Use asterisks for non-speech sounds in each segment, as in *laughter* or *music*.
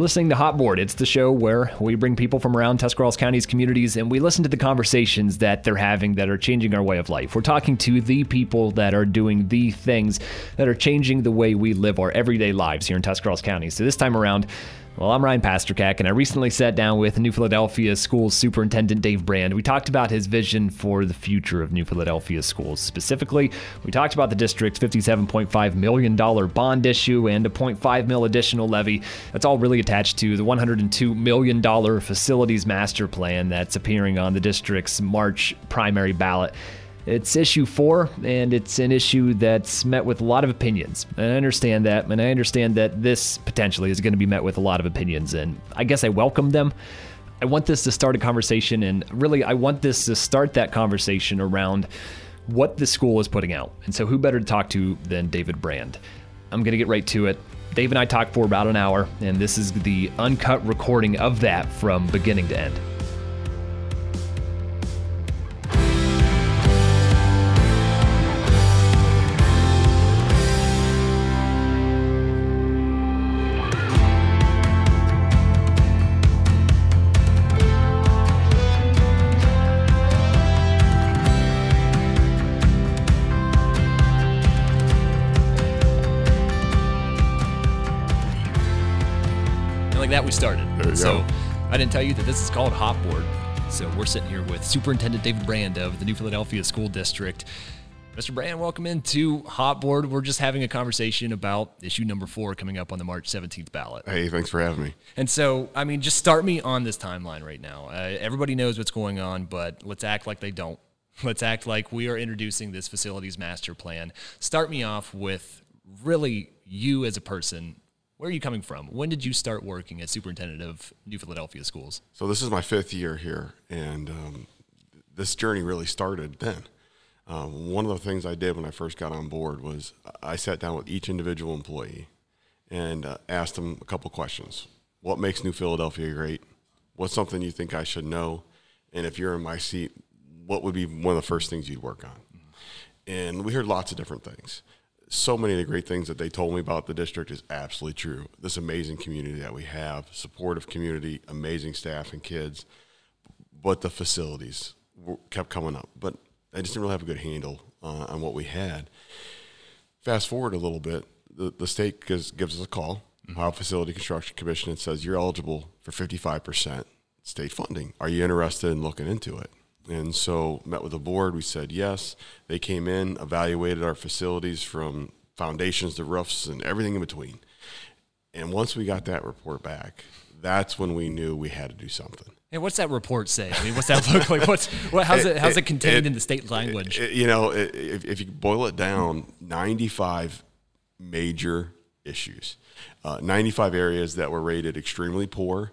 You're listening to Hot Board. It's the show where we bring people from around Tuscarawas County's communities and we listen to the conversations that they're having that are changing our way of life. We're talking to the people that are doing the things that are changing the way we live our everyday lives here in Tuscarawas County. So this time around, well, I'm Ryan Pasterkak, and I recently sat down with New Philadelphia Schools Superintendent Dave Brand. We talked about his vision for the future of New Philadelphia schools. Specifically, we talked about the district's $57.5 million bond issue and a 0.5 mil additional levy. That's all really attached to the $102 million facilities master plan that's appearing on the district's March primary ballot. It's issue four, and it's an issue that's met with a lot of opinions. And I understand that, and I understand that this potentially is going to be met with a lot of opinions, and I guess I welcome them. I want this to start a conversation, and really, I want this to start that conversation around what the school is putting out. And so, who better to talk to than David Brand? I'm going to get right to it. Dave and I talked for about an hour, and this is the uncut recording of that from beginning to end. I didn't tell you that this is called Hot Board. So we're sitting here with Superintendent David Brand of the New Philadelphia School District. Mr. Brand, welcome into Hot Board. We're just having a conversation about issue number four coming up on the March 17th ballot. Hey, thanks for having me. And so, I mean, just start me on this timeline right now. Uh, everybody knows what's going on, but let's act like they don't. *laughs* Let's act like we are introducing this facilities master plan. Start me off with really you as a person where are you coming from? When did you start working as superintendent of New Philadelphia schools? So this is my fifth year here, and um, this journey really started then. Um, one of the things I did when I first got on board was I sat down with each individual employee and uh, asked them a couple questions. What makes New Philadelphia great? What's something you think I should know? And if you're in my seat, what would be one of the first things you'd work on? And we heard lots of different things so many of the great things that they told me about the district is absolutely true. This amazing community that we have, supportive community, amazing staff and kids, but the facilities kept coming up. But I just didn't really have a good handle uh, on what we had. Fast forward a little bit, the, the state gives, gives us a call, mm-hmm. Ohio Facility Construction Commission, and says you're eligible for 55% state funding. Are you interested in looking into it? And so met with the board. We said yes. They came in, evaluated our facilities from foundations to roofs and everything in between. And once we got that report back, that's when we knew we had to do something. And what's that report say? I mean, what's that look like? What's what, how's it, it how's it contained it, in the state language? It, you know, if, if you boil it down, 95 major issues, uh, 95 areas that were rated extremely poor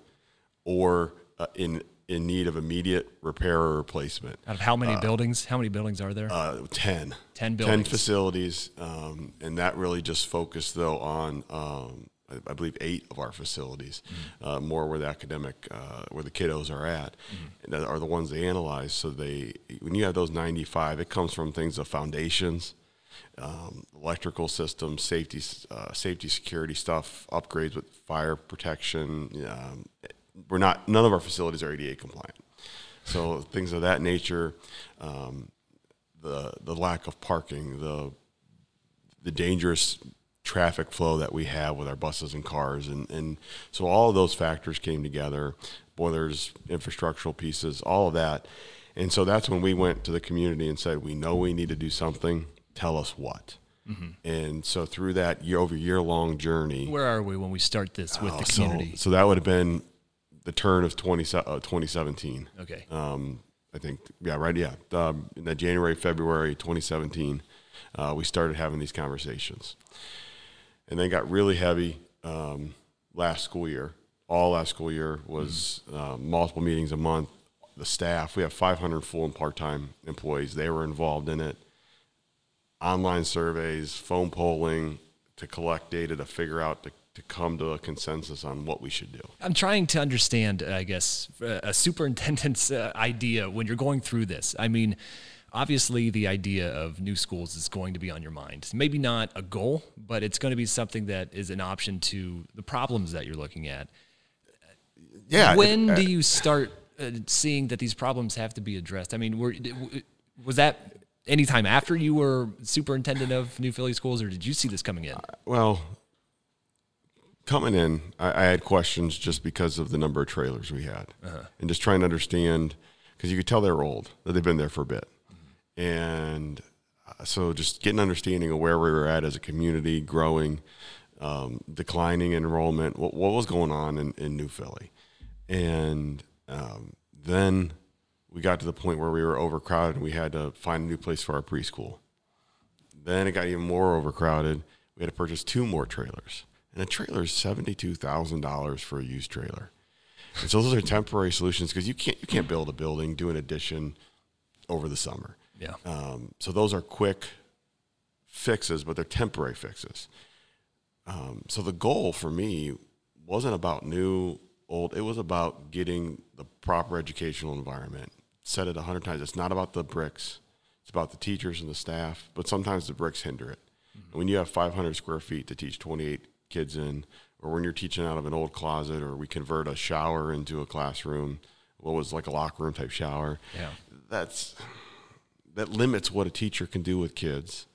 or uh, in in need of immediate repair or replacement. Out of how many uh, buildings? How many buildings are there? Uh, 10. 10 buildings. 10 facilities. Um, and that really just focused, though, on, um, I, I, believe, eight of our facilities, mm-hmm. uh, more where the academic, uh, where the kiddos are at, mm-hmm. that are the ones they analyze. So they, when you have those 95, it comes from things of foundations. Um, electrical systems, safety, uh, safety, security stuff, upgrades with fire protection, um, we're not none of our facilities are ADA compliant. So things of that nature, um, the the lack of parking, the the dangerous traffic flow that we have with our buses and cars, and and so all of those factors came together, boilers, infrastructural pieces, all of that, and so that's when we went to the community and said, we know we need to do something. Tell us what. Mm-hmm. And so through that year over year long journey, where are we when we start this with uh, the community? So, so that would have been the turn of 20, uh, 2017. Okay. Um, I think, yeah, right, yeah. Um, in that January, February 2017, uh, we started having these conversations. And then got really heavy um, last school year. All last school year was mm. uh, multiple meetings a month. The staff, we have 500 full and part time employees. They were involved in it. Online surveys, phone polling to collect data to figure out the to come to a consensus on what we should do. I'm trying to understand, I guess, a superintendent's uh, idea when you're going through this. I mean, obviously, the idea of new schools is going to be on your mind. Maybe not a goal, but it's going to be something that is an option to the problems that you're looking at. yeah. When it- do you start uh, seeing that these problems have to be addressed? I mean, were, was that anytime after you were superintendent of New Philly schools, or did you see this coming in? Well, coming in, I, I had questions just because of the number of trailers we had, and just trying to understand because you could tell they were old, that they've been there for a bit, and uh, so just getting understanding of where we were at as a community, growing, um, declining enrollment, what, what was going on in, in New Philly, and um, then we got to the point where we were overcrowded and we had to find a new place for our preschool. Then it got even more overcrowded. We had to purchase two more trailers. And a trailer is seventy-two thousand dollars for a used trailer. And so those are temporary solutions because you can't you can't build a building, do an addition over the summer. Yeah. Um, so those are quick fixes, but they're temporary fixes. Um, so the goal for me wasn't about new, old. It was about getting the proper educational environment. Said it a hundred times. It's not about the bricks. It's about the teachers and the staff. But sometimes the bricks hinder it. And when you have 500 square feet to teach 28 kids in, or when you're teaching out of an old closet, or we convert a shower into a classroom, what was like a locker room type shower. Yeah. That's that limits what a teacher can do with kids.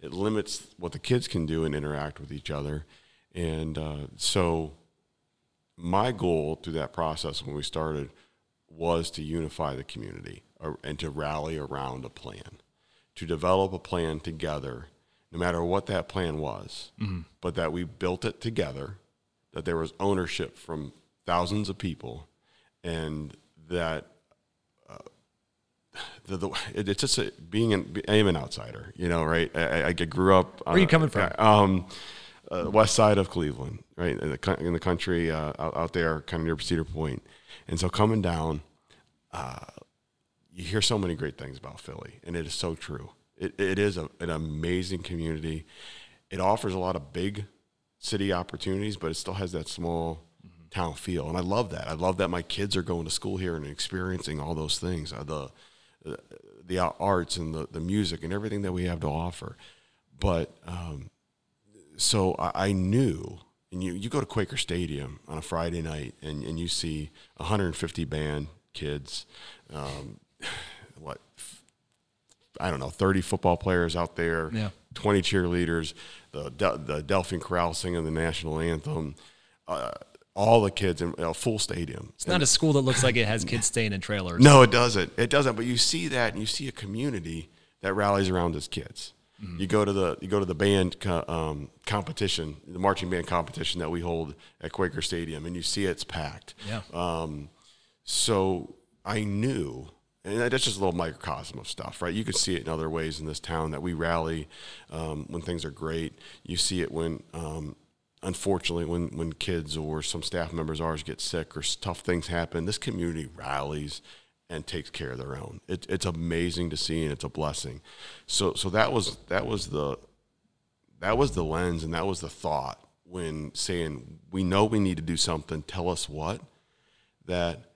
It limits what the kids can do and interact with each other. And uh, so, my goal through that process when we started was to unify the community or, and to rally around a plan, to develop a plan together, no matter what that plan was, but that we built it together, that there was ownership from thousands of people, and that *sighs* the, the it, it's just a, being an I am an outsider, you know, right? I, I grew up. Where are you coming from? Um, uh, west side of Cleveland, right in the in the country uh, out, out there, kind of near Cedar Point, and so coming down, uh, you hear so many great things about Philly, and it is so true. It, it is a, an amazing community. It offers a lot of big city opportunities, but it still has that small town feel, and I love that. I love that my kids are going to school here and experiencing all those things, uh, the the arts and the, the music and everything that we have to offer. But um, so I, I knew, and you, you go to Quaker Stadium on a Friday night and, and you see 150 band kids, um, *sighs* what, I don't know, 30 football players out there, Yeah. 20 cheerleaders, the, the Delphine Chorale singing the national anthem, uh, all the kids in a full stadium. It's not a school that looks like it has kids *laughs* staying in trailers. No, it doesn't. It doesn't. But you see that, and you see a community that rallies around its kids. You go to the you go to the band co- um, competition, the marching band competition that we hold at Quaker Stadium, and you see it's packed. Yeah. Um, so I knew, and that's just a little microcosm of stuff, right? You could see it in other ways in this town that we rally um, when things are great. You see it when, um, unfortunately, when when kids or some staff members ours get sick or tough things happen. This community rallies and takes care of their own. It, it's amazing to see, and it's a blessing. So so that was that was the that was the lens and that was the thought when saying we know we need to do something. Tell us what that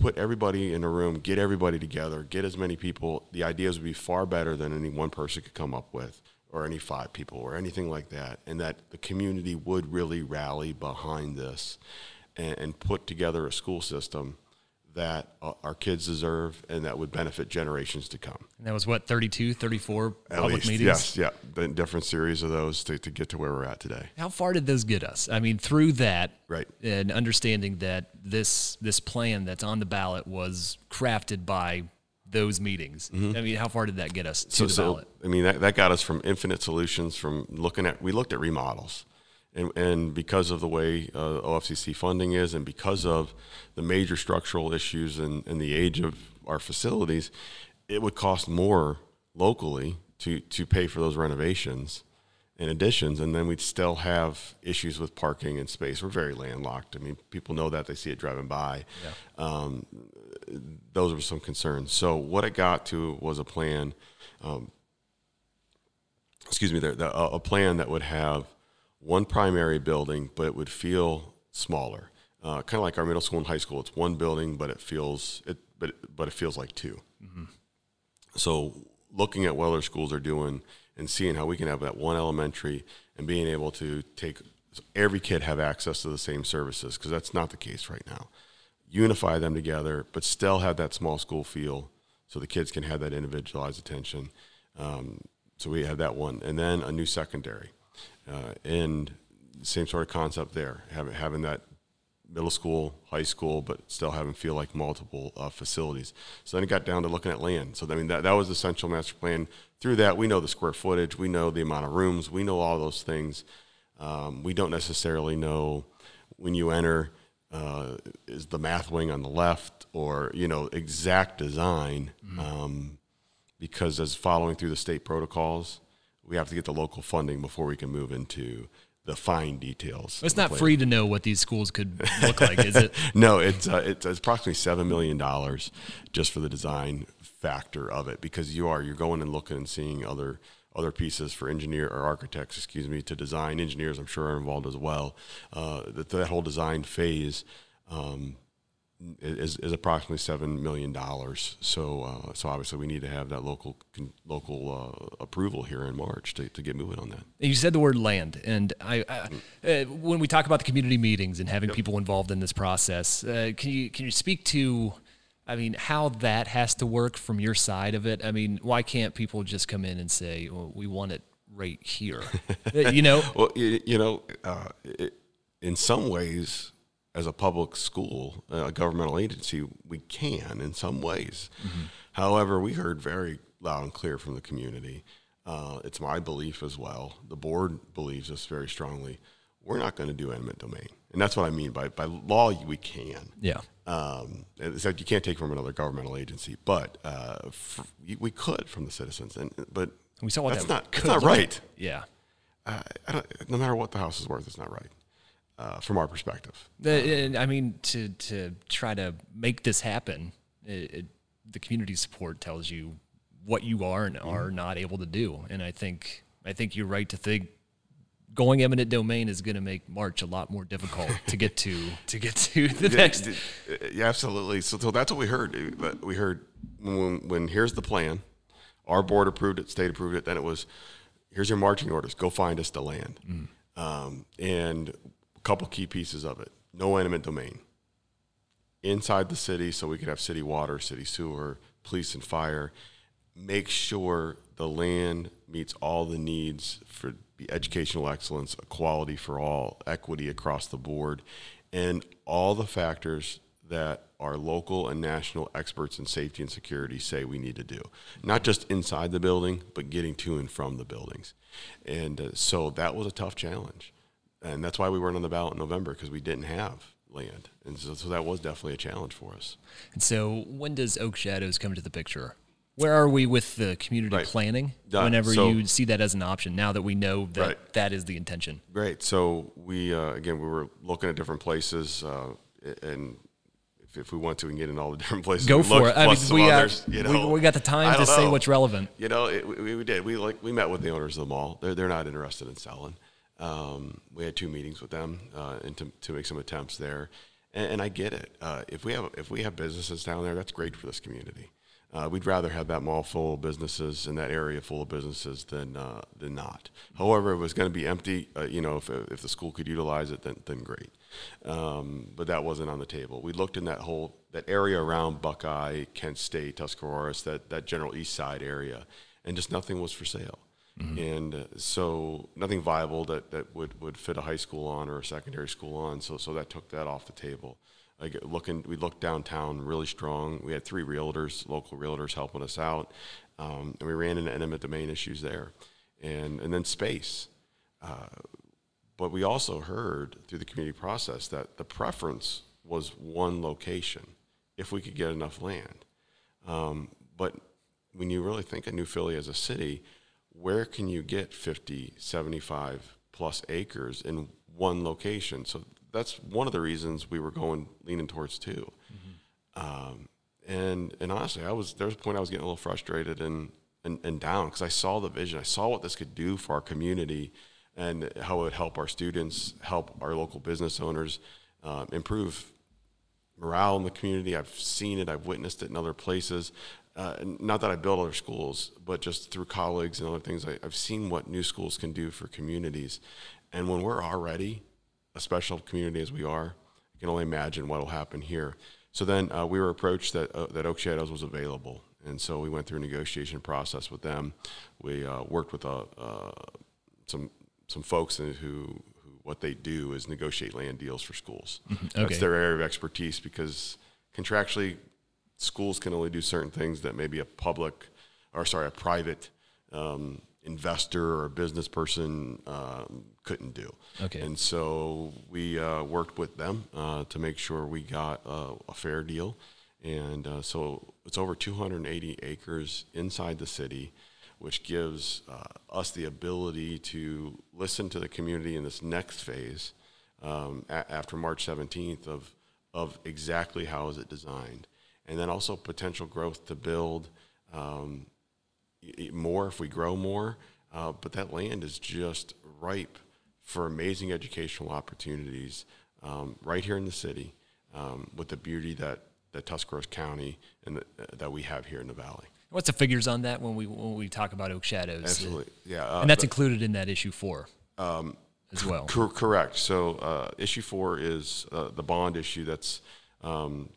put everybody in a room, get everybody together, get as many people. The ideas would be far better than any one person could come up with, or any five people, or anything like that. And that the community would really rally behind this and, and put together a school system that uh, our kids deserve and that would benefit generations to come. And that was what, 32, 34 At public least, meetings? yes, yeah, the different series of those to, to get to where we're at today. How far did those get us? I mean, through that, Right. and understanding that this this plan that's on the ballot was crafted by those meetings. I mean, how far did that get us to the ballot? I mean, that, that got us from infinite solutions from looking at, we looked at remodels. And, and because of the way uh, OFCC funding is, and because of the major structural issues and, and the age of our facilities, it would cost more locally to, to pay for those renovations and additions. And then we'd still have issues with parking and space. We're very landlocked. I mean, people know that, they see it driving by. Um, those were some concerns. So what it got to was a plan um, excuse me, there, the, a plan that would have one primary building, but it would feel smaller, uh, kind of like our middle school and high school. It's one building, but it feels it, but but it feels like 2 So looking at what other schools are doing and seeing how we can have that one elementary and being able to take every kid have access to the same services because that's not the case right now. Unify them together, but still have that small school feel so the kids can have that individualized attention. Um, so we have that one, and then a new secondary, uh, and same sort of concept there, having having that middle school, high school, but still having feel like multiple uh, facilities. So then it got down to looking at land. So I mean that that was the central master plan. Through that, we know the square footage, we know the amount of rooms, we know all those things. Um, we don't necessarily know when you enter uh, is the math wing on the left or you know exact design mm-hmm. um, because as following through the state protocols, we have to get the local funding before we can move into the fine details. It's not free to know what these schools could look like, is it? *laughs* no, it's, uh, it's, it's approximately seven million dollars just for the design factor of it because you are you're going and looking and seeing other other pieces for engineer or architects, excuse me, to design. Engineers, I'm sure, are involved as well. Uh, that, that whole design phase. Um, is, is approximately seven million dollars. So, uh, so obviously, we need to have that local local uh, approval here in March to, to get moving on that. You said the word land, and I, I uh, when we talk about the community meetings and having yep. people involved in this process, uh, can you can you speak to? I mean, how that has to work from your side of it. I mean, why can't people just come in and say, well, "We want it right here"? *laughs* Uh, you know. well, you, you know, uh, it, in some ways as a public school, a governmental agency, we can in some ways. Mm-hmm. However, we heard very loud and clear from the community. Uh, it's my belief as well. The board believes this very strongly. We're not going to do eminent domain, and that's what I mean by by law. We can. Yeah. Um, like you can't take from another governmental agency, but uh, for, we could from the citizens, and but we saw what that's that not that's not right. Yeah. Uh, no matter what the house is worth, it's not right uh, from our perspective. The, I mean, to to try to make this happen, it, it, the community support tells you what you are and are mm-hmm. not able to do, and I think I think you're right to think going eminent domain is going to make March a lot more difficult to get to *laughs* to get to the yeah, next. Yeah, absolutely. So, so that's what we heard. We heard when, when here's the plan, our board approved it, state approved it. Then it was, here's your marching orders. Go find us the land. Mm. Um, and a couple key pieces of it no eminent domain inside the city so we could have city water, city sewer, police and fire. Make sure the land meets all the needs for educational excellence, equality for all, equity across the board, and all the factors that our local and national experts in safety and security say we need to do. Not just inside the building, but getting to and from the buildings. And uh, so that was a tough challenge and that's why we weren't on the ballot in November because we didn't have land, and so, so, that was definitely a challenge for us. And so, when does Oak Shadows come into the picture? Where are we with the community right. planning? Done. Whenever so, you see that as an option, now that we know that right. that is the intention. Great. So we uh, again we were looking at different places, uh, and if, if, we want to, we can get in all the *laughs* different places. Go for it. I mean, we, others, you know, we, we, got the time to know. say what's relevant. You know, it, we, we, did. We like we met with the owners of the mall. They're they're not interested in selling. Um, we had two meetings with them uh, and to, to make some attempts there, and, and I get it. Uh, if we have if we have businesses down there, that's great for this community. Uh, we'd rather have that mall full of businesses and that area full of businesses than uh, than not. However, it was going to be empty. Uh, you know, if, if the school could utilize it, then then great. Um, but that wasn't on the table. We looked in that whole that area around Buckeye, Kent State, Tuscarawas, that that general east side area, and just nothing was for sale. Mm-hmm. And uh, so nothing viable that, that would, would fit a high school on or a secondary school on. So, so that took that off the table. Like looking, we looked downtown really strong. We had three realtors, local realtors helping us out. Um, and we ran into eminent domain issues there. And, and then space. Uh, but we also heard through the community process that the preference was one location if we could get enough land. Um, but when you really think of New Philly as a city, where can you get 50, 75 plus acres in one location? So that's one of the reasons we were going leaning towards 2 mm-hmm. um, and and honestly, I was there was a point I was getting a little frustrated and and, and down because I saw the vision. I saw what this could do for our community and how it would help our students, help our local business owners, um, improve morale in the community. I've seen it. I've witnessed it in other places uh, not that I build other schools, but just through colleagues and other things, I, have seen what new schools can do for communities. and when we're already a special community as we are, you can only imagine what will happen here. So then uh, we were approached that uh, that Oak Shadows was available, and so we went through a negotiation process with them. We uh, worked with uh, uh, some some folks who, who what they do is negotiate land deals for schools. Mm-hmm. Okay. That's their area of expertise because contractually, schools can only do certain things that maybe a public or sorry a private um, investor or a business person um, couldn't do. Okay. And so we uh, worked with them uh, to make sure we got uh, a fair deal. And uh, so it's over 280 acres inside the city, which gives uh, us the ability to listen to the community in this next phase um, a- after March 17th of, of exactly how is it designed. And then also potential growth to build um, more if we grow more. Uh, but that land is just ripe for amazing educational opportunities um, right here in the city um, with the beauty that, that Tuscarawas County and the, uh, that we have here in the valley. What's the figures on that when we when we talk about Oak Shadows? Absolutely, yeah, uh, and that's included in that issue four um, as well. Cor- correct. So uh, issue four is uh, the bond issue. That's um,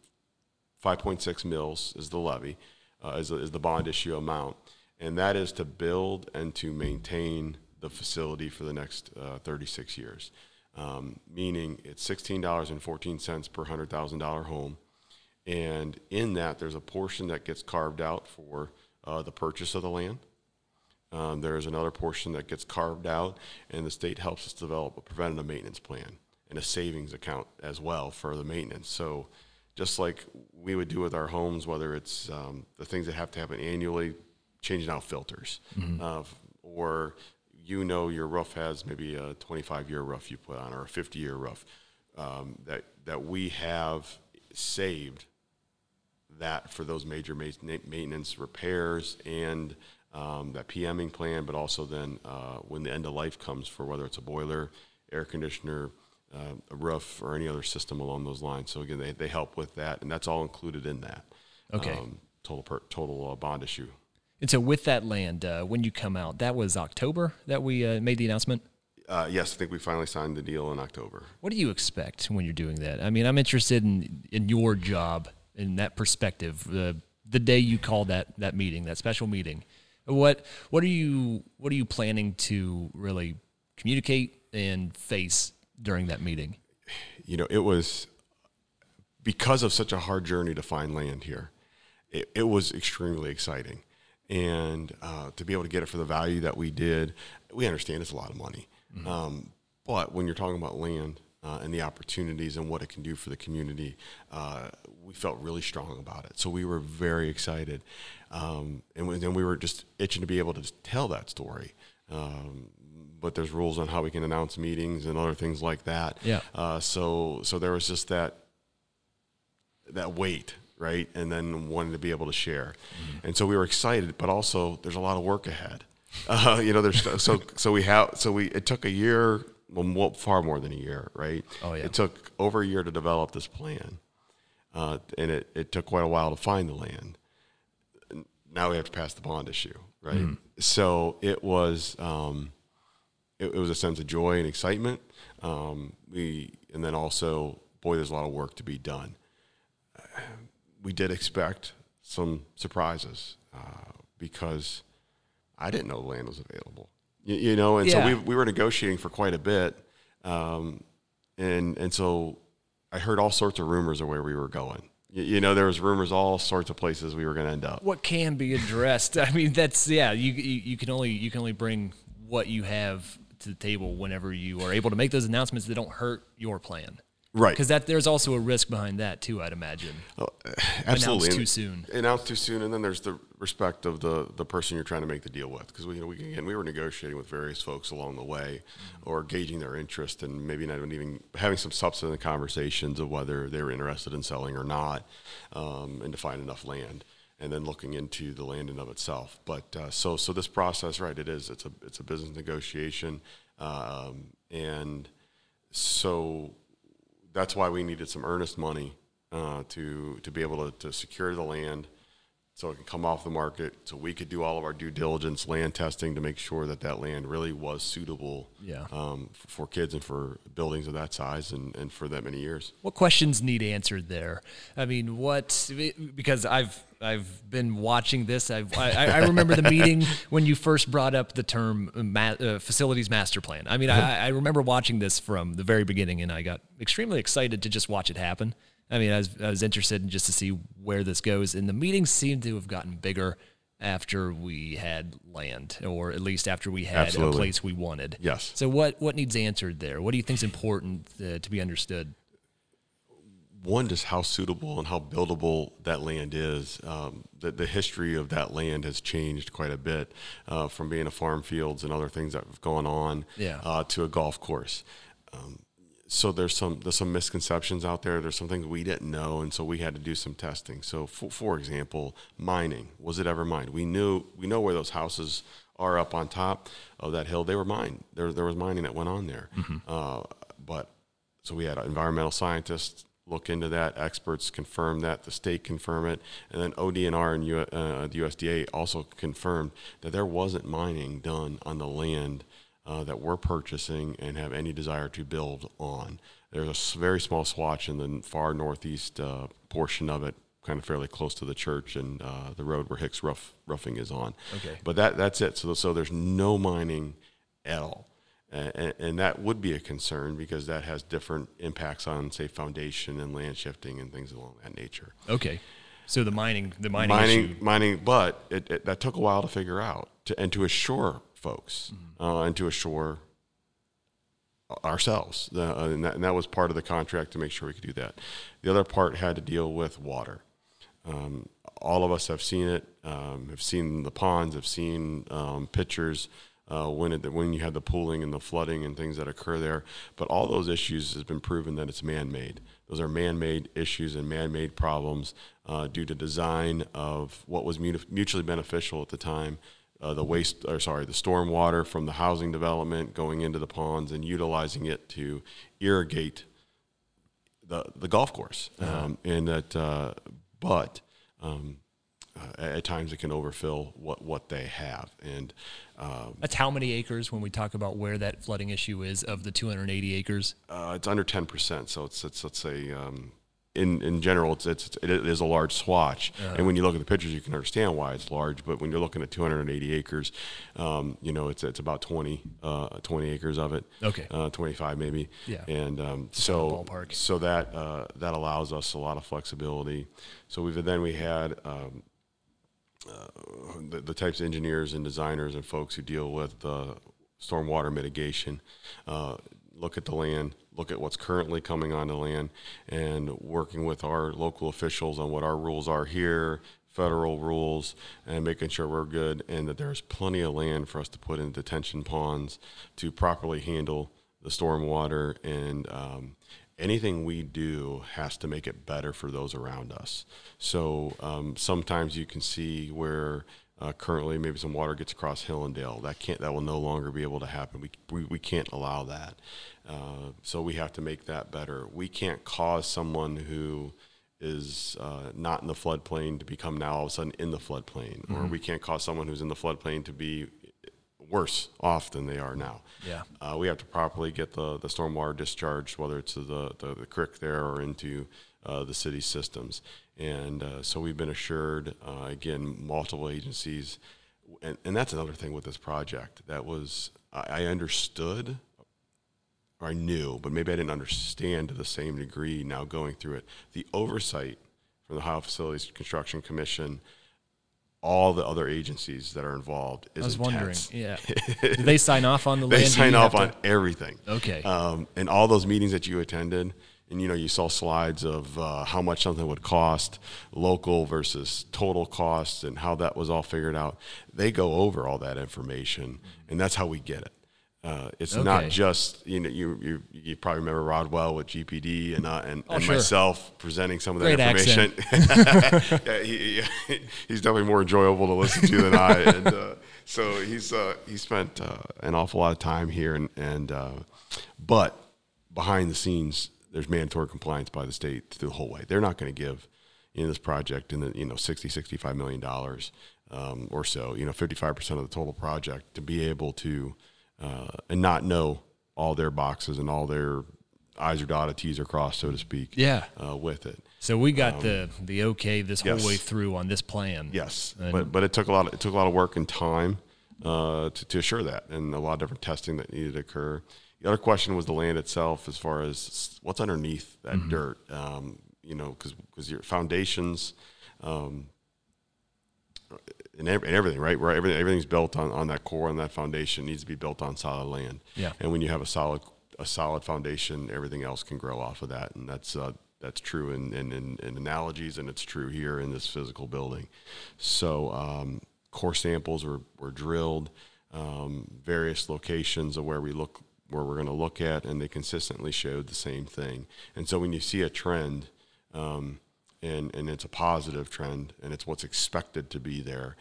five point six mils is the levy, uh, is, is the bond issue amount and that is to build and to maintain the facility for the next uh, 36 years. Um, meaning it's $16.14 per $100,000 home. And in that, there's a portion that gets carved out for uh, the purchase of the land. Um, there's another portion that gets carved out, and the state helps us develop a preventative maintenance plan and a savings account as well for the maintenance. So, just like we would do with our homes, whether it's um, the things that have to happen annually, changing out filters, mm-hmm. uh, or you know your roof has maybe a 25 year roof you put on or a 50 year roof um, that that we have saved that for those major maintenance repairs and um, that PMing plan, but also then uh, when the end of life comes for whether it's a boiler, air conditioner, uh, a roof, or any other system along those lines. So again, they, they help with that, and that's all included in that. Okay. Um, total per, total uh, bond issue. And so, with that land, uh, when you come out, that was October that we uh, made the announcement. Uh, yes, I think we finally signed the deal in October. What do you expect when you're doing that? I mean, I'm interested in in your job in that perspective. The the day you call that that meeting, that special meeting, what what are you what are you planning to really communicate and face during that meeting? You know, it was because of such a hard journey to find land here. It, it was extremely exciting and uh, to be able to get it for the value that we did, we understand it's a lot of money. Mm-hmm. Um, but when you're talking about land uh, and the opportunities and what it can do for the community, uh, we felt really strong about it. So we were very excited, um, and then we were just itching to be able to tell that story. Um, but there's rules on how we can announce meetings and other things like that. Yeah. Uh, so so there was just that that weight right? And then wanting to be able to share. Mm-hmm. And so we were excited, but also there's a lot of work ahead. *laughs* Uh, you know, there's so so we have so we it took a year, well, far more than a year, right? Oh yeah. It took over a year to develop this plan, uh, and it, it took quite a while to find the land. Now we have to pass the bond issue, right? Mm-hmm. So it was um, it, it, was a sense of joy and excitement. Um, we and then also, boy, there's a lot of work to be done we did expect some surprises uh, because I didn't know the land was available. You, you know, and yeah. so we, we were negotiating for quite a bit, um, and and so I heard all sorts of rumors of where we were going. You, you know, there was rumors all sorts of places we were going to end up. What can be addressed? *laughs* I mean, that's yeah. You, you you can only you can only bring what you have to the table whenever you are able to make those announcements that don't hurt your plan. Right. Because that there's also a risk behind that too, I'd imagine. Oh, absolutely. Announced too soon. Announced too soon, and then there's the respect of the the person you're trying to make the deal with. Because we, you know, we again we were negotiating with various folks along the way, mm-hmm. or gauging their interest, and maybe not even having some substantive conversations of whether they were interested in selling or not, um, and to find enough land and then looking into the land in of itself. But uh, so so this process, right? It is. It's a it's a business negotiation, um, and so that's why we needed some earnest money uh, to to be able to, to secure the land, so it can come off the market so we could do all of our due diligence land testing to make sure that that land really was suitable Yeah. um, for kids and for buildings of that size and, and for that many years What questions need answered there? I mean, what because I've I've been watching this. I've, I I remember the meeting *laughs* when you first brought up the term ma- uh, facilities master plan. I mean, I, I remember watching this from the very beginning, and I got extremely excited to just watch it happen. I mean, I was, I was interested in just to see where this goes, and the meetings seem to have gotten bigger after we had land, or at least after we had Absolutely. a place we wanted. Yes. So what what needs answered there? What do you think is important uh, to be understood? one just how suitable and how buildable that land is. Um, the, the history of that land has changed quite a bit uh, from being a farm fields and other things that have gone on Yeah. uh, to a golf course. Um, so there's some there's some misconceptions out there. There's some things we didn't know, and so we had to do some testing. So, for, for example, mining was it ever mined? We knew we know where those houses are up on top of that hill. They were mined. There there was mining that went on there, uh, but so we had environmental scientists look into that, experts confirm that, the state confirm it, and then ODNR and U, uh, the USDA also confirmed that there wasn't mining done on the land uh, that we're purchasing and have any desire to build on. There's a very small swatch in the far northeast uh, portion of it, kind of fairly close to the church and uh, the road where Hicks Rough, Roughing is on. Okay. But that that's it. So so there's no mining at all. And, and that would be a concern because that has different impacts on, say, foundation and land shifting and things along that nature. Okay. So the mining, the mining, Mining, issue. mining, but it, it, that took a while to figure out to, and to assure folks uh, and to assure ourselves. The, uh, and, that, and that was part of the contract to make sure we could do that. The other part had to deal with water. Um, all of us have seen it, um, have seen the ponds, have seen um, pictures uh, when it, when you have the pooling and the flooding and things that occur there. But all those issues has been proven that it's man-made. Those are man-made issues and man-made problems uh, due to design of what was mut- mutually beneficial at the time. Uh, the waste, or sorry, the storm water from the housing development going into the ponds and utilizing it to irrigate the the golf course, um, and that, uh, but um, uh, at times it can overfill what what they have, and um, That's how many acres when we talk about where that flooding issue is of the 280 acres. uh, it's under ten percent. So it's it's let's say. In, in general, it's, it's it is a large swatch, and when you look at the pictures, you can understand why it's large. But when you're looking at 280 acres, um, you know it's it's about 20 uh, 20 acres of it. Okay. uh, 25 maybe. Yeah. And um, so so that uh, that allows us a lot of flexibility. So we've then we had um, uh, the, the types of engineers and designers and folks who deal with uh, stormwater mitigation uh, look at the land, look at what's currently coming on the land, and working with our local officials on what our rules are here, federal rules, and making sure we're good and that there's plenty of land for us to put in detention ponds to properly handle the storm water and um, anything we do has to make it better for those around us. So um, sometimes you can see where uh, currently maybe some water gets across Hillendale. That can't. That will no longer be able to happen. We we, we can't allow that. Uh, so we have to make that better. We can't cause someone who is uh, not in the floodplain to become now all of a sudden in the floodplain, or we can't cause someone who's in the floodplain to be worse off than they are now. Yeah. Uh, we have to properly get the, the stormwater discharged, whether it's to the, the, the creek there or into uh, the city systems. And uh, so we've been assured, uh, again, multiple agencies. And, and that's another thing with this project that was, I, I understood or I knew, but maybe I didn't understand to the same degree now going through it. The oversight from the Ohio Facilities Construction Commission, all the other agencies that are involved is I was wondering. intense. Yeah. *laughs* Do they sign off on the They sign off on to- everything. Okay. Um, and all those meetings that you attended, and you know, you saw slides of uh, how much something would cost, local versus total costs, and how that was all figured out. They go over all that information, and that's how we get it. Uh, it's Okay. not just you know you, you you probably remember Rodwell with GPD and uh, and, Oh, and sure. myself presenting some of that Great information. *laughs* yeah, he, he- *laughs* he's definitely more enjoyable to listen to than I. And uh, so he's uh, he spent uh, an awful lot of time here, and and uh, but behind the scenes, there's mandatory compliance by the state through the whole way. They're not going to give in this project in the you know 60 65 million dollars um, or so you know 55 percent of the total project to be able to uh, and not know all their boxes and all their I's are dotted, T's are crossed, so to speak. Yeah. Uh, with it. So we got the the okay this yes. whole way through on this plan. Yes, And- but but it took a lot. Of, it took a lot of work and time uh, to, to assure that, and a lot of different testing that needed to occur. The other question was the land itself, as far as what's underneath that dirt. Um, you know, because your foundations. Um, and, ev- and everything, right? Where everything, everything's built on, on that core and that foundation needs to be built on solid land. Yeah. And when you have a solid a solid foundation, everything else can grow off of that, and that's uh, that's true in, in, in, in analogies, and it's true here in this physical building. So um, core samples were, were drilled, um, various locations of where we look where we're going to look at, and they consistently showed the same thing. And so when you see a trend, um, and and it's a positive trend, and it's what's expected to be there.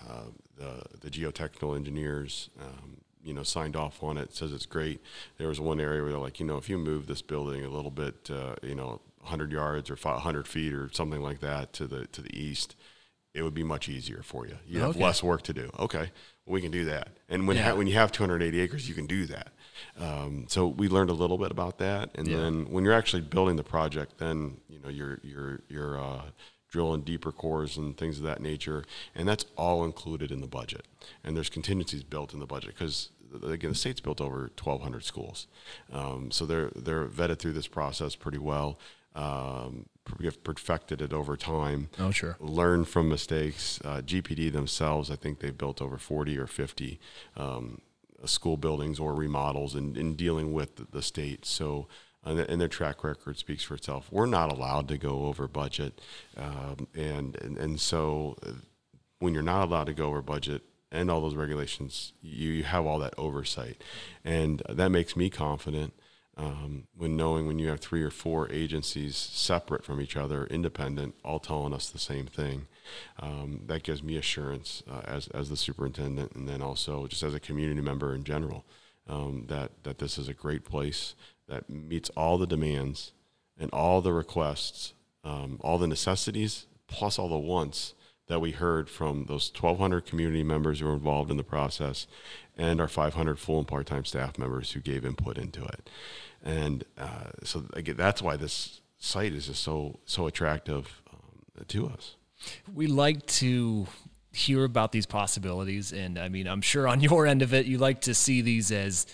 Uh, the the geotechnical engineers, um, you know, signed off on it. Says it's great. There was one area where they're like, you know, if you move this building a little bit, uh, you know, 100 yards or 500 feet or something like that to the to the east, it would be much easier for you. You have less work to do. Okay, we can do that. And when Yeah. ha- when you have 280 acres, you can do that. Um, so we learned a little bit about that, and Yeah. then when you're actually building the project, then you know you're you're you're uh, drilling deeper cores and things of that nature, and that's all included in the budget. And there's contingencies built in the budget because again, the state's built over 1,200 schools, um, so they're they're vetted through this process pretty well. Um, we have perfected it over time Oh sure. learn from mistakes. Uh, GPD themselves, I think they've built over 40 or 50 um, school buildings or remodels and, in dealing with the, state. So, and, their- and their track record speaks for itself. We're not allowed to go over budget. Um, and, and, and so, uh, when you're not allowed to go over budget and all those regulations, you, you have all that oversight. And that makes me confident um, when knowing when you have three or four agencies separate from each other, independent, all telling us the same thing. Um, that gives me assurance uh, as, as the superintendent, and then also just as a community member in general, um, that, that this is a great place that meets all the demands and all the requests, um, all the necessities, plus all the wants that we heard from those 1,200 community members who were involved in the process and our 500 full and part-time staff members who gave input into it. And uh, so again, that's why this site is just so so attractive um, to us. We like to hear about these possibilities, and I mean, I'm sure on *laughs* your end of it, you like to see these as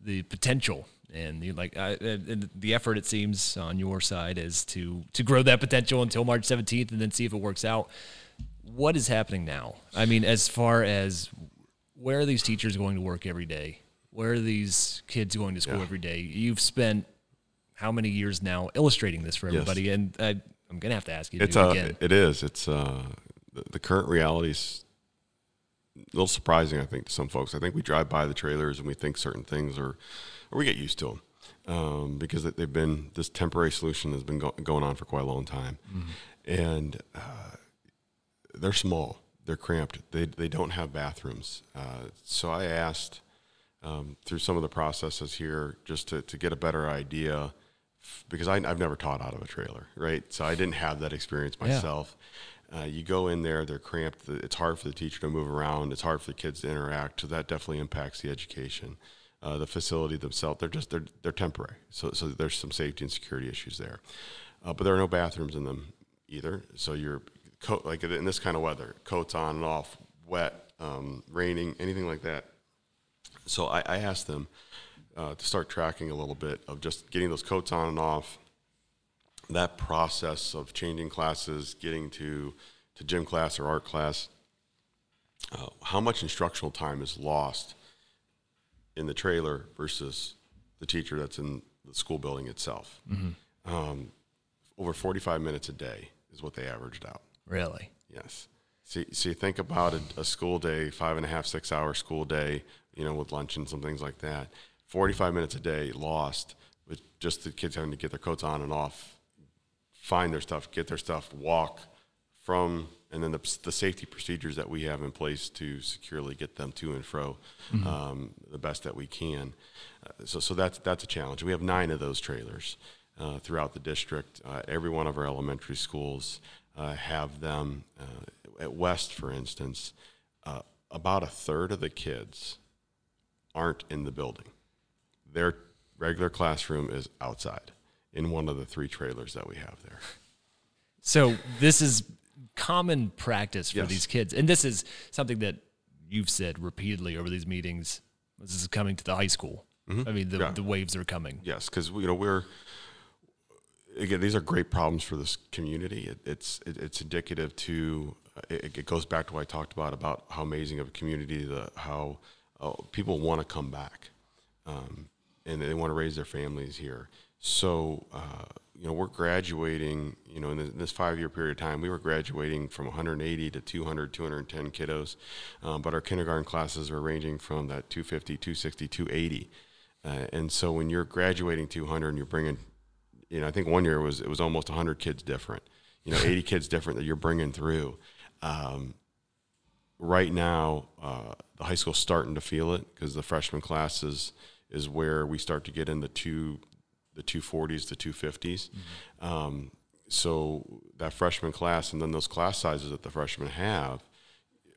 the potential, and you like uh, and the effort. It seems on your side is to to grow that potential until March 17th, and then see if it works out. What is happening now? I mean, as far as where are these teachers going to work every day? Where are these kids going to school Yeah. every day? You've spent how many years now illustrating this for Yes. everybody, and I, I'm gonna have to ask you to It's do it uh, it is. It's uh, the, the current reality is a little surprising, I think, to some folks. I think we drive by the trailers and we think certain things, or or we get used to them um, because they- they've been this temporary solution has been go- going on for quite a long time, and uh, they're small, they're cramped, they they don't have bathrooms. Uh, so I asked um, through some of the processes here just to to get a better idea because I, I've never taught out of a trailer, right? So I didn't have that experience Yeah. myself. Uh, you go in there, they're cramped. It's hard for the teacher to move around. It's hard for the kids to interact. So that definitely impacts the education. Uh, the facility themselves, they're just they're they're temporary. So so there's some safety and security issues there, uh, but there are no bathrooms in them either. So you're coat like in this kind of weather, coats on and off, wet, um, raining, anything like that. So I, I asked them uh, to start tracking a little bit of just getting those coats on and off. That process of changing classes, getting to to gym class or art class, uh, how much instructional time is lost in the trailer versus the teacher that's in the school building itself? Um, over 45 minutes a day is what they averaged out. really? Yes. So, so you think about a, a school day, five and a half, six hour school day, you know, with lunch and some things like that. 45 minutes a day lost with just the kids having to get their coats on and off, find their stuff, get their stuff, walk from, and then the, the safety procedures that we have in place to securely get them to and fro um, the best that we can. Uh, so, so that's, that's a challenge. We have nine of those trailers uh, throughout the district, uh, every one of our elementary schools. uh, have them uh, at West, for instance. Uh, about a third of the kids aren't in the building. Their regular classroom is outside in one of the three trailers that we have there. So this is common practice for Yes. these kids, and this is something that you've said repeatedly over these meetings. This is coming to the high school. I mean, the, Yeah. the waves are coming. Yes, because you know we're again these are great problems for this community. It, it's it, it's indicative to it, it goes back to what I talked about about how amazing of a community the how uh, people want to come back, um, and they want to raise their families here. So uh, you know we're graduating. You know in this, this five year period of time, we were graduating from 180 to 200, 210 kiddos, um, but our kindergarten classes were ranging from that 250, 260, 280. Uh, and so when you're graduating 200 and you're bringing, you know, I think one year it was it was almost 100 kids different, you know, 80 *laughs* kids different that you're bringing through. Um, right now, uh, the high school's starting to feel it because the freshman class is where we start to get in the two the 240s, the 250s. Um, so that freshman class and then those class sizes that the freshmen have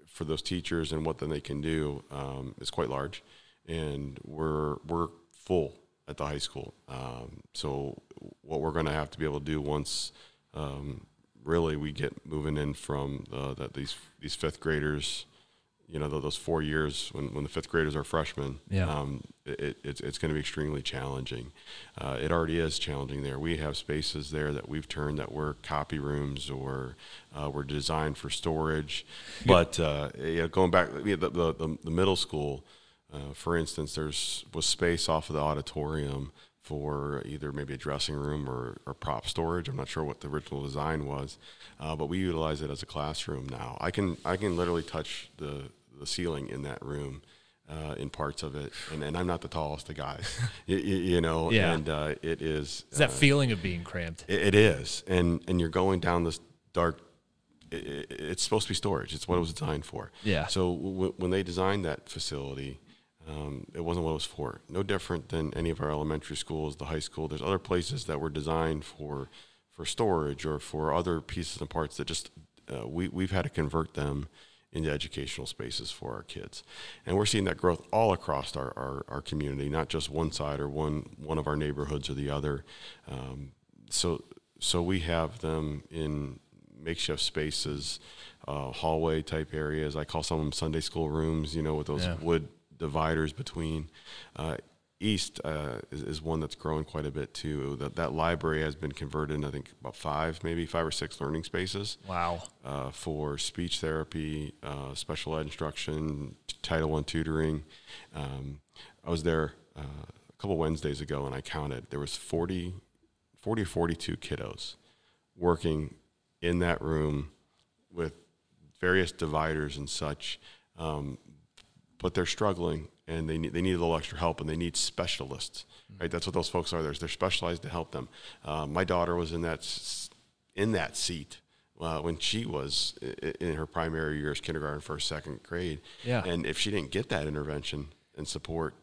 for those teachers and what then they can do um, is quite large, and we're we're full at the high school. Um, so what we're going to have to be able to do once um, really we get moving in from uh, that these these fifth graders, you know, those four years when, when the fifth graders are freshmen, Yeah. um, it, it's it's going to be extremely challenging. Uh, it already is challenging there. We have spaces there that we've turned that were copy rooms or uh, were designed for storage. But uh, yeah, going back, yeah, the, the, the, the middle school, uh, for instance, there's was space off of the auditorium for either maybe a dressing room or, or prop storage. I'm not sure what the original design was, uh, but we utilize it as a classroom now. I can I can literally touch the the ceiling in that room. Uh, in parts of it, and, and I'm not the tallest of guys, *laughs* you, you know, Yeah. and uh, it is It's that uh, feeling of being cramped. it, it is, and and you're going down this dark. it's supposed to be storage. It's what it was designed for. Yeah. So w- when they designed that facility, um, it wasn't what it was for. No different than any of our elementary schools, the high school. There's other places that were designed for for storage or for other pieces and parts that just uh, we we've had to convert them into educational spaces for our kids, and we're seeing that growth all across our, our, our community, not just one side or one one of our neighborhoods or the other. Um, so so we have them in makeshift spaces, uh, hallway type areas. I call some of them Sunday school rooms. You know, with those Yeah. wood dividers between. Uh, East uh, is, is one that's growing quite a bit too. That that library has been converted, in, I think about five, maybe five or six learning spaces Wow. uh, for speech therapy, uh, special ed instruction, Title One tutoring. Um, I was there uh, a couple Wednesdays ago, and I counted there was 40, 40 or forty-two kiddos working in that room with various dividers and such. Um, but they're struggling and they need, they need a little extra help and they need specialists, right? That's what those folks are. They're, they're specialized to help them. Uh, my daughter was in that, in that seat uh, when she was in her primary years, kindergarten, first, second grade. Yeah. And if she didn't get that intervention and support,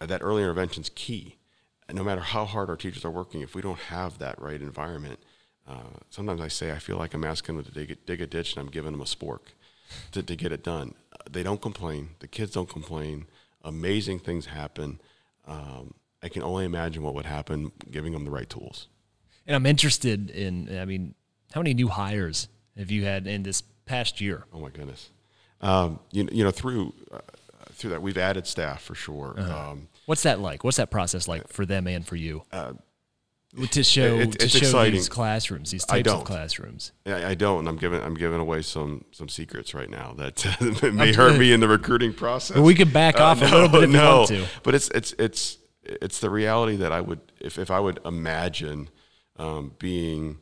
uh, that early intervention is key. And no matter how hard our teachers are working, if we don't have that right environment, uh, sometimes I say I feel like I'm asking them to dig, a- dig a ditch and I'm giving them a spork to, to get it done. Uh, They don't complain. The kids don't complain. Amazing things happen. Um, I can only imagine what would happen giving them the right tools. And I'm interested in, I mean, how many new hires have you had in this past year? Oh my goodness. Um, you, you know, through uh, through that, we've added staff for sure. Uh-huh. Um, What's that like? What's that process like for them and for you? To show it- to show exciting. these classrooms, these types of don't. classrooms. I, I don't. and I'm giving I'm giving away some some secrets right now that *laughs* may hurt me in the recruiting process. But we could back Uh, off a little bit if you *laughs* no, want to. But it's it's it's it's the reality that I would if if I would imagine um, being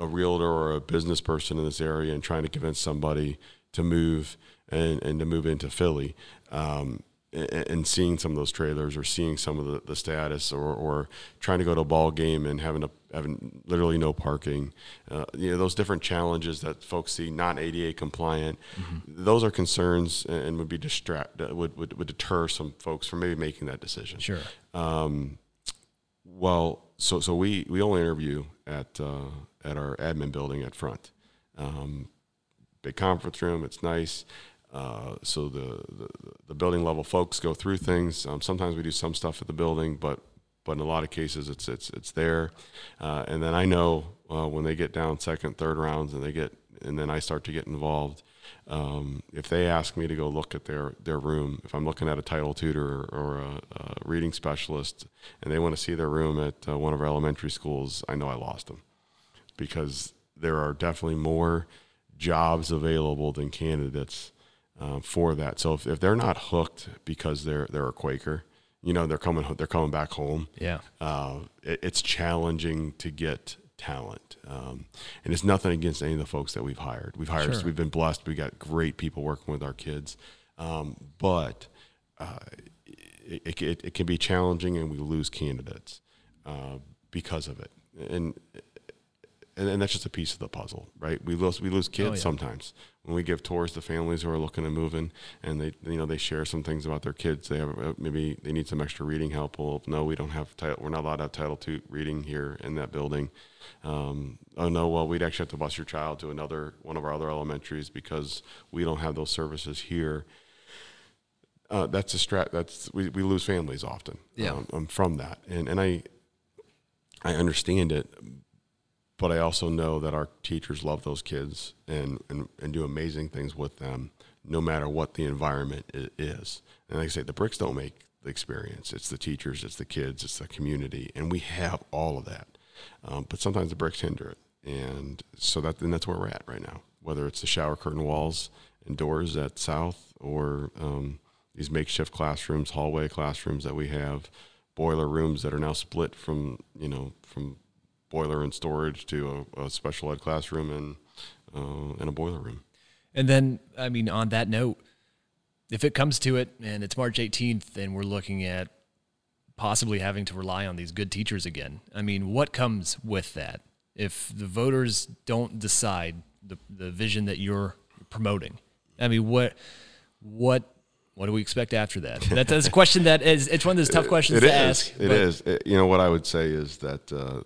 a realtor or a business person in this area and trying to convince somebody to move and, and to move into Philly. Um, and, seeing some of those trailers or seeing some of the, the status or, or trying to go to a ball game and having a, having literally no parking, uh, you know, those different challenges that folks see not ADA compliant, those are concerns and, would be distract, uh, would, would, would deter some folks from maybe making that decision. Sure. Well, so so we we only interview at uh, at our admin building at front. Um, big conference room. It's nice. Uh, so the, the, the building level folks go through things. Um, sometimes we do some stuff at the building, but but in a lot of cases it's it's it's there. Uh, and then I know uh, when they get down second, third rounds, and they get and then I start to get involved. Um, if they ask me to go look at their their room, if I'm looking at a title tutor or a, a reading specialist, and they want to see their room at uh, one of our elementary schools, I know I lost them because there are definitely more jobs available than candidates uh, for that. So if, if they're not hooked because they're they're a Quaker, you know they're coming they're coming back home. Yeah, uh, it, it's challenging to get talent, um, and it's nothing against any of the folks that we've hired. We've hired sure. we've been blessed. We got great people working with our kids, um, but uh, it, it, it, can be challenging, and we lose candidates uh, because of it. And and, and that's just a piece of the puzzle, right? We lose we lose kids oh, yeah. sometimes when we give tours to families who are looking to move in, and they you know they share some things about their kids. They have uh, maybe they need some extra reading help. Well, no, we don't have title. We're not allowed to have Title II reading here in that building. Um, oh no, well we'd actually have to bus your child to another one of our other elementaries because we don't have those services here. Uh, that's a strat. That's we, we lose families often. Yeah. Um, um from that, and and I I understand it, but I also know that our teachers love those kids and, and, and do amazing things with them, no matter what the environment is. And like I say, the bricks don't make the experience. It's the teachers, it's the kids, it's the community, and we have all of that. Um, but sometimes the bricks hinder it, and so that and that's where we're at right now. Whether it's the shower curtain walls and doors at South, or um, these makeshift classrooms, hallway classrooms that we have, boiler rooms that are now split from you know from boiler and storage to a, a special ed classroom and uh, and a boiler room. And then, I mean, on that note, if it comes to it and it's March 18th and we're looking at possibly having to rely on these good teachers again, I mean, what comes with that? If the voters don't decide the, the vision that you're promoting, I mean, what, what, what do we expect after that? That's a question that is, it's one of those tough *laughs* questions it, to is, ask. It is. It, you know, what I would say is that, uh,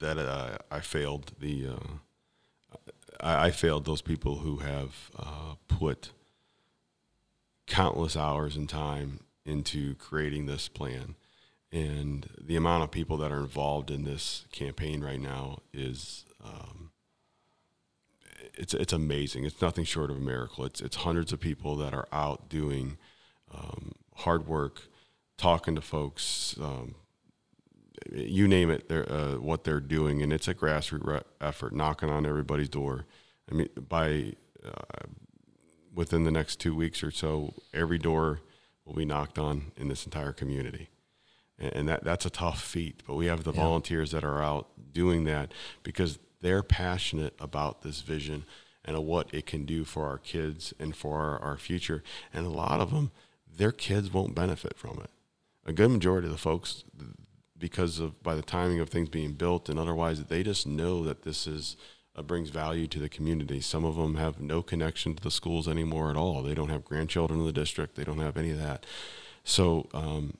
that uh, I failed the uh, I, I, failed those people who have uh, put countless hours and time into creating this plan, and the amount of people that are involved in this campaign right now is. Um, it's it's amazing. It's nothing short of a miracle. It's it's hundreds of people that are out doing um, hard work, talking to folks, um, you name it, they're, uh, what they're doing, and it's a grassroots re- effort, knocking on everybody's door. I mean, by uh, within the next two weeks or so, every door will be knocked on in this entire community, and, and that that's a tough feat. But we have the yeah. volunteers that are out doing that because they're passionate about this vision and what it can do for our kids and for our, our future. And a lot of them, their kids won't benefit from it. A good majority of the folks because of by the timing of things being built and otherwise they just know that this is uh, brings value to the community. Some of them have no connection to the schools anymore at all. They don't have grandchildren in the district. They don't have any of that. So um,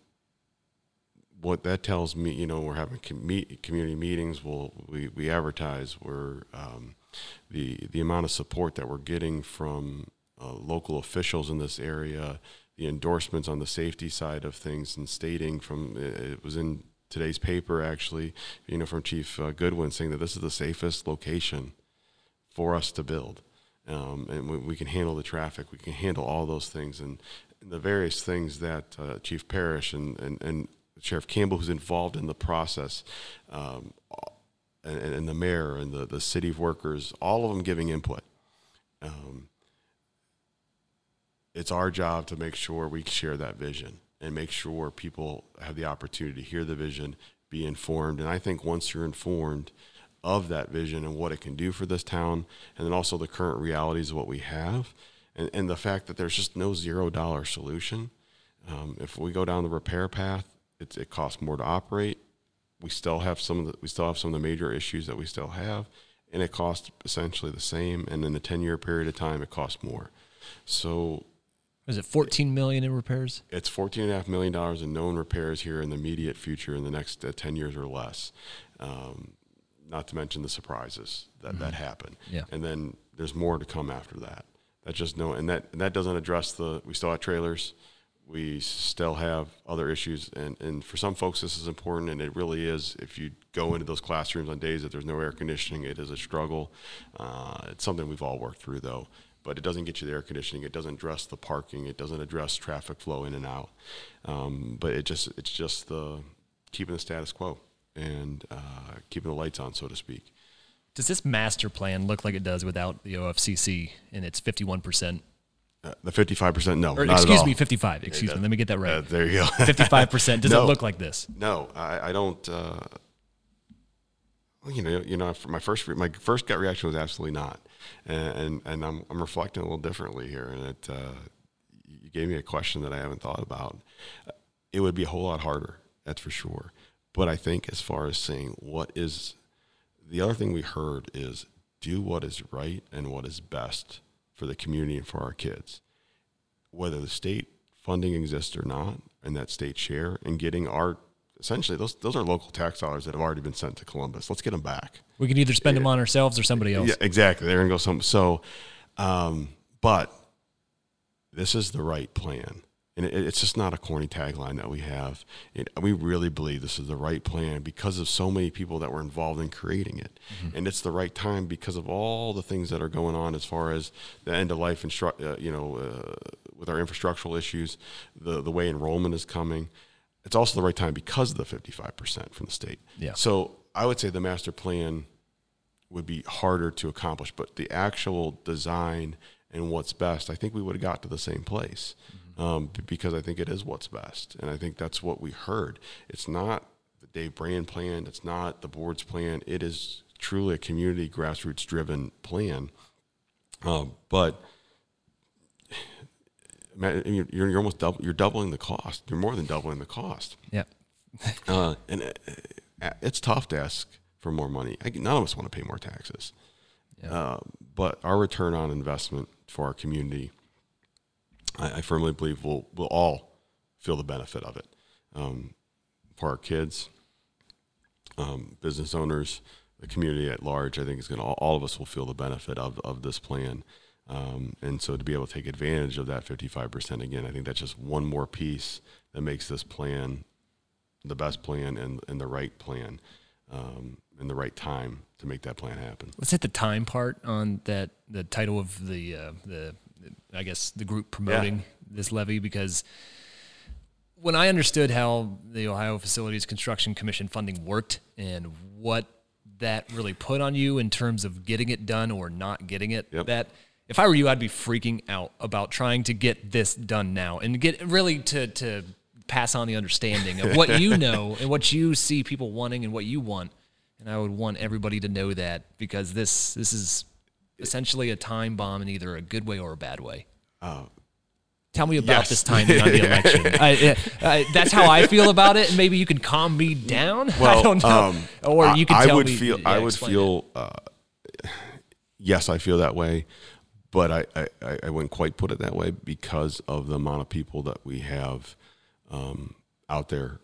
what that tells me, you know, we're having com- community meetings. We'll, we we advertise. We're um, the the amount of support that we're getting from uh, local officials in this area the endorsements on the safety side of things and stating from it was in today's paper actually, you know, from Chief uh, Goodwin saying that this is the safest location for us to build. Um, and we, we, can handle the traffic, we can handle all those things, and, the various things that uh, Chief Parrish and, and, and Sheriff Campbell, who's involved in the process, um, and, and, the mayor and the, the city workers, all of them giving input. Um, it's our job to make sure we share that vision and make sure people have the opportunity to hear the vision, be informed. And I think once you're informed of that vision and what it can do for this town, and then also the current realities of what we have, and, and the fact that there's just no zero dollar solution. Um, if we go down the repair path, it costs more to operate. We still have some of the we still have some of the major issues that we still have, and it costs essentially the same. And in a ten year period of time, it costs more. So is it 14 million in repairs? It's 14 and a half million dollars in known repairs here in the immediate future in the next uh, 10 years or less. Um, not to mention the surprises that that happen. Yeah. And then there's more to come after that. That's just no, and that and that doesn't address the. We still have trailers. We still have other issues, and and for some folks this is important, and it really is. If you go into those classrooms on days that there's no air conditioning, it is a struggle. Uh, it's something we've all worked through though. But it doesn't get you the air conditioning. It doesn't address the parking. It doesn't address traffic flow in and out. Um, but it just it's just the keeping the status quo and uh, keeping the lights on, so to speak. Does this master plan look like it does without the OFCC and its 51%? Uh, the fifty-five percent, no, Or excuse me, 55. Excuse me. Let me get that Uh, right. there you go. 55%. Does *laughs* No. it look like this? No, I, I don't. Uh, well, you know, you know, my first re- my first gut reaction was absolutely not, and and, and I'm I'm reflecting a little differently here, and it uh, you gave me a question that I haven't thought about. It would be a whole lot harder, that's for sure. But I think as far as saying what is the other thing we heard is do what is right and what is best for the community and for our kids whether the state funding exists or not, and that state share, and getting our essentially those those are local tax dollars that have already been sent to Columbus. Let's get them back. We can either spend them on ourselves or somebody else. Yeah, exactly. They're gonna go some. So, um, but this is the right plan, and it, it's just not a corny tagline that we have. It, we really believe this is the right plan because of so many people that were involved in creating it, and it's the right time because of all the things that are going on as far as the end of life instru- uh, you know, uh, with our infrastructural issues, the the way enrollment is coming. It's also the right time because of the fifty five percent from the state. Yeah. So I would say the master plan would be harder to accomplish, but the actual design and what's best, I think we would have got to the same place um, because I think it is what's best, and I think that's what we heard. It's not the Dave Brand plan, it's not the board's plan. It is truly a community grassroots driven plan, um, but. You're, you're almost double, you're doubling the cost. You're more than doubling the cost. Yeah. *laughs* Uh, and uh, it's tough to ask for more money. I, none of us want to pay more taxes. Yeah. Uh, but our return on investment for our community, I, I firmly believe we'll, we'll all feel the benefit of it. Um, for our kids, um, business owners, the community at large, I think is going to, all, all of us will feel the benefit of, of this plan. Um, and so to be able to take advantage of that 55% again, I think that's just one more piece that makes this plan the best plan and, and the right plan um, and the right time to make that plan happen. Let's hit the time part on that. The title of the uh, the I guess the group promoting this levy because when I understood how the Ohio Facilities Construction Commission funding worked and what that really put on you in terms of getting it done or not getting it, Yep. that if I were you, I'd be freaking out about trying to get this done now and get really to to pass on the understanding of what you *laughs* know and what you see people wanting and what you want. And I would want everybody to know that because this this is essentially a time bomb in either a good way or a bad way. Tell me about yes. this timing on the *laughs* election. I, I, that's how I feel about it, and maybe you can calm me down. *laughs* I don't know, um, or you can I tell would me. feel. yeah, I would feel. Uh, yes, I feel that way, but I, I, I- wouldn't quite put it that way because of the amount of people that we have um, out there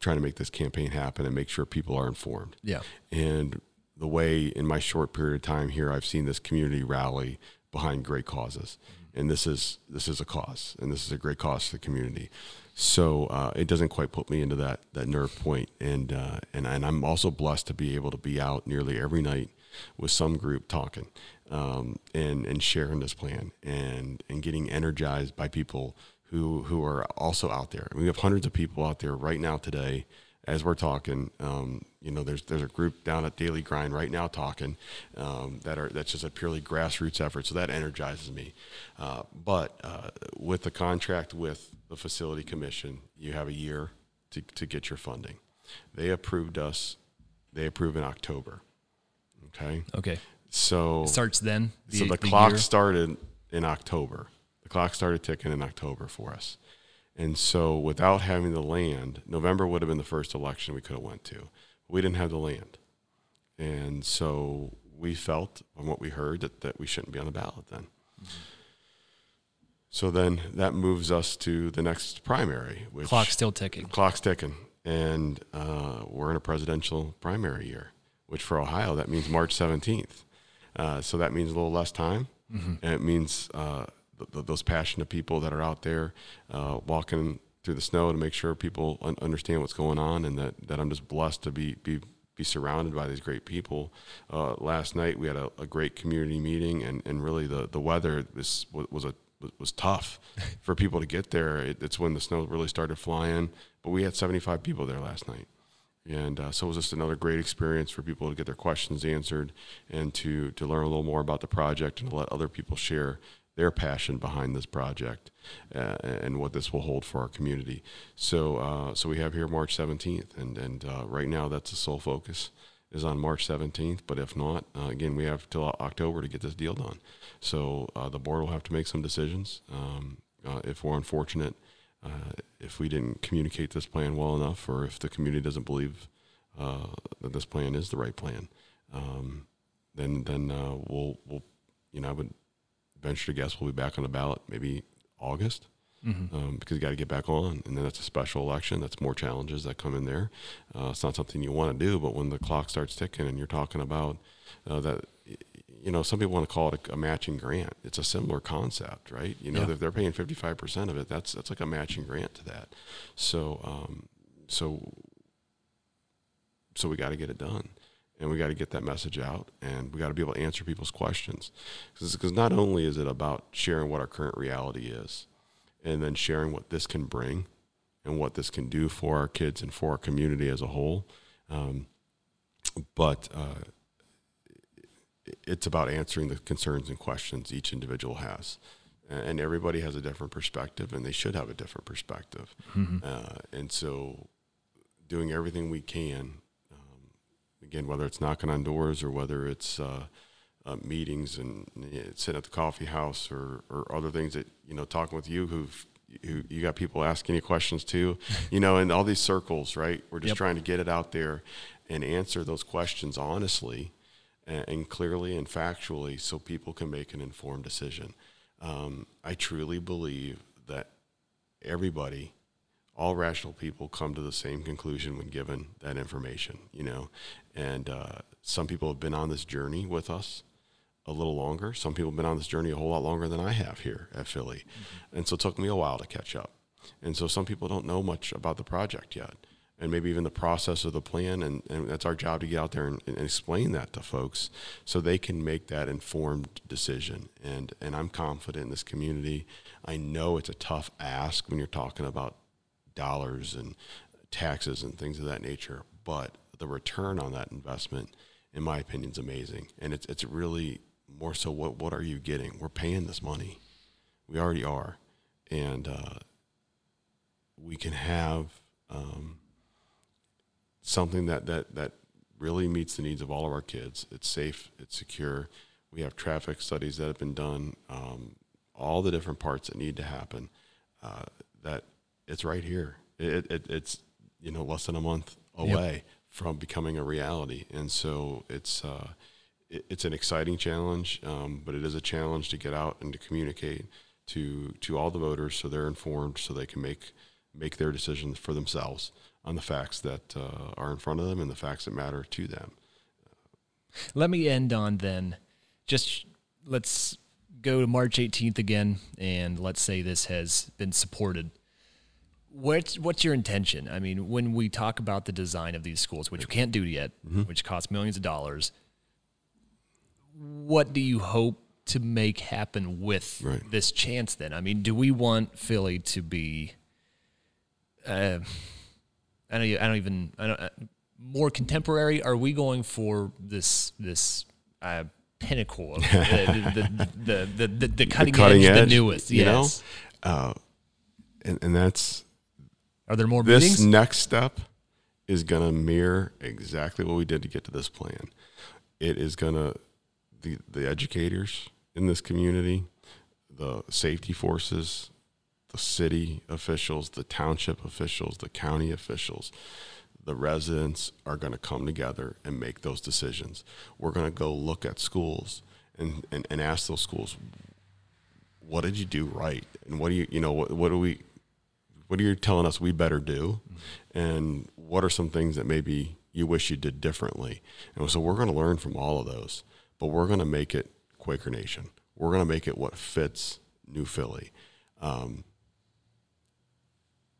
trying to make this campaign happen and make sure people are informed. Yeah, And the way in my short period of time here, I've seen this community rally behind great causes, and this is this is a cause, and this is a great cause for the community. So uh, it doesn't quite put me into that that nerve point. point, and uh, and and I'm also blessed to be able to be out nearly every night with some group talking um, and and sharing this plan and and getting energized by people who who are also out there. We have hundreds of people out there right now today as we're talking, um, you know, there's there's a group down at Daily Grind right now talking um, that are that's just a purely grassroots effort. So that energizes me. Uh, but uh, with the contract with the facility commission, you have a year to to get your funding. They approved us. They approve in October. Okay, okay. so Starts then. so the, clock year? started in October. The clock started ticking in October for us. And so without having the land, November would have been the first election we could have went to. We didn't have the land. And so we felt from what we heard that, that we shouldn't be on the ballot then. So then that moves us to the next primary, which Clock still ticking. clock's ticking, and uh, we're in a presidential primary year. Which for Ohio that means March 17th. Uh, so that means a little less time, mm-hmm. and it means uh, th- th- those passionate people that are out there uh, walking through the snow to make sure people un- understand what's going on, and that, that I'm just blessed to be be be surrounded by these great people. Uh, last night we had a, a, great community meeting, and, and really the, the weather was was a was tough *laughs* for people to get there. It, it's when the snow really started flying, but we had 75 people there last night. And uh, so it was just another great experience for people to get their questions answered and to, to learn a little more about the project and to let other people share their passion behind this project uh, and what this will hold for our community. So, uh, so we have here March 17th, and, and uh, right now that's the sole focus is on March 17th. But if not, uh, again, we have till October to get this deal done. So uh, the board will have to make some decisions. Um, uh, if we're unfortunate uh, if we didn't communicate this plan well enough, or if the community doesn't believe uh, that this plan is the right plan, um, then then uh, we'll we'll you know I would venture to guess we'll be back on the ballot maybe August. Mm-hmm. Um, because you got to get back on, and then that's a special election. That's more challenges that come in there. Uh, it's not something you want to do, but when the clock starts ticking and you're talking about uh, that you know, some people want to call it a, a, matching grant. It's a similar concept, right? You know, yeah. if they're paying 55% of it, that's, that's like a matching grant to that. So, um, so, so we got to get it done and we got to get that message out and we got to be able to answer people's questions because not only is it about sharing what our current reality is and then sharing what this can bring and what this can do for our kids and for our community as a whole um, but uh, it's about answering the concerns and questions each individual has. And everybody has a different perspective, and they should have a different perspective. Mm-hmm. Uh, and so, doing everything we can, um, again, whether it's knocking on doors or whether it's uh, uh, meetings and you know, sitting at the coffee house or, or other things that you know, talking with you who've who you got people asking you questions too, *laughs* you know, in all these circles, right? We're just yep. trying to get it out there and answer those questions honestly and, and clearly and factually so people can make an informed decision. Um, I truly believe that everybody, all rational people, come to the same conclusion when given that information. You know, and uh, some people have been on this journey with us a little longer. Some people have been on this journey a whole lot longer than I have here at Philly, mm-hmm. and so it took me a while to catch up. And so some people don't know much about the project yet and maybe even the process of the plan. And, and that's our job to get out there and, and, explain that to folks so they can make that informed decision. And, and I'm confident in this community. I know it's a tough ask when you're talking about dollars and taxes and things of that nature, but the return on that investment, in my opinion, is amazing. And it's, it's really more so what, what are you getting? We're paying this money. We already are. And uh, we can have um, something that, that, that really meets the needs of all of our kids. It's safe, it's secure. We have traffic studies that have been done, um, all the different parts that need to happen. Uh, that it's right here. It, it, it's you know less than a month away yep. from becoming a reality, and so it's uh, it, it's an exciting challenge, um, but it is a challenge to get out and to communicate to to all the voters so they're informed, so they can make make their decisions for themselves on the facts that uh, are in front of them and the facts that matter to them. Let me end on then. Just let's go to March 18th again, and let's say this has been supported. What's what's your intention? I mean, when we talk about the design of these schools, which we can't do yet, mm-hmm. which costs millions of dollars, what do you hope to make happen with right. this chance? Then, I mean, do we want Philly to be? Uh, I don't. I don't even. I don't. Uh, more contemporary? Are we going for this this uh, pinnacle of *laughs* the, the, the, the, the, cutting, cutting edge, edge, the newest? You yes. know, uh, and and that's. Are there more this meetings? next step is going to mirror exactly what we did to get to this plan. It is going to the the educators in this community, the safety forces, the city officials, the township officials, the county officials, the residents are going to come together and make those decisions. We're going to go look at schools and, and, and ask those schools, what did you do right? And what do you, you know, what, what do we, what are you telling us we better do? And what are some things that maybe you wish you did differently. And so we're going to learn from all of those, but we're going to make it Quaker Nation. We're going to make it what fits New Philly. Um,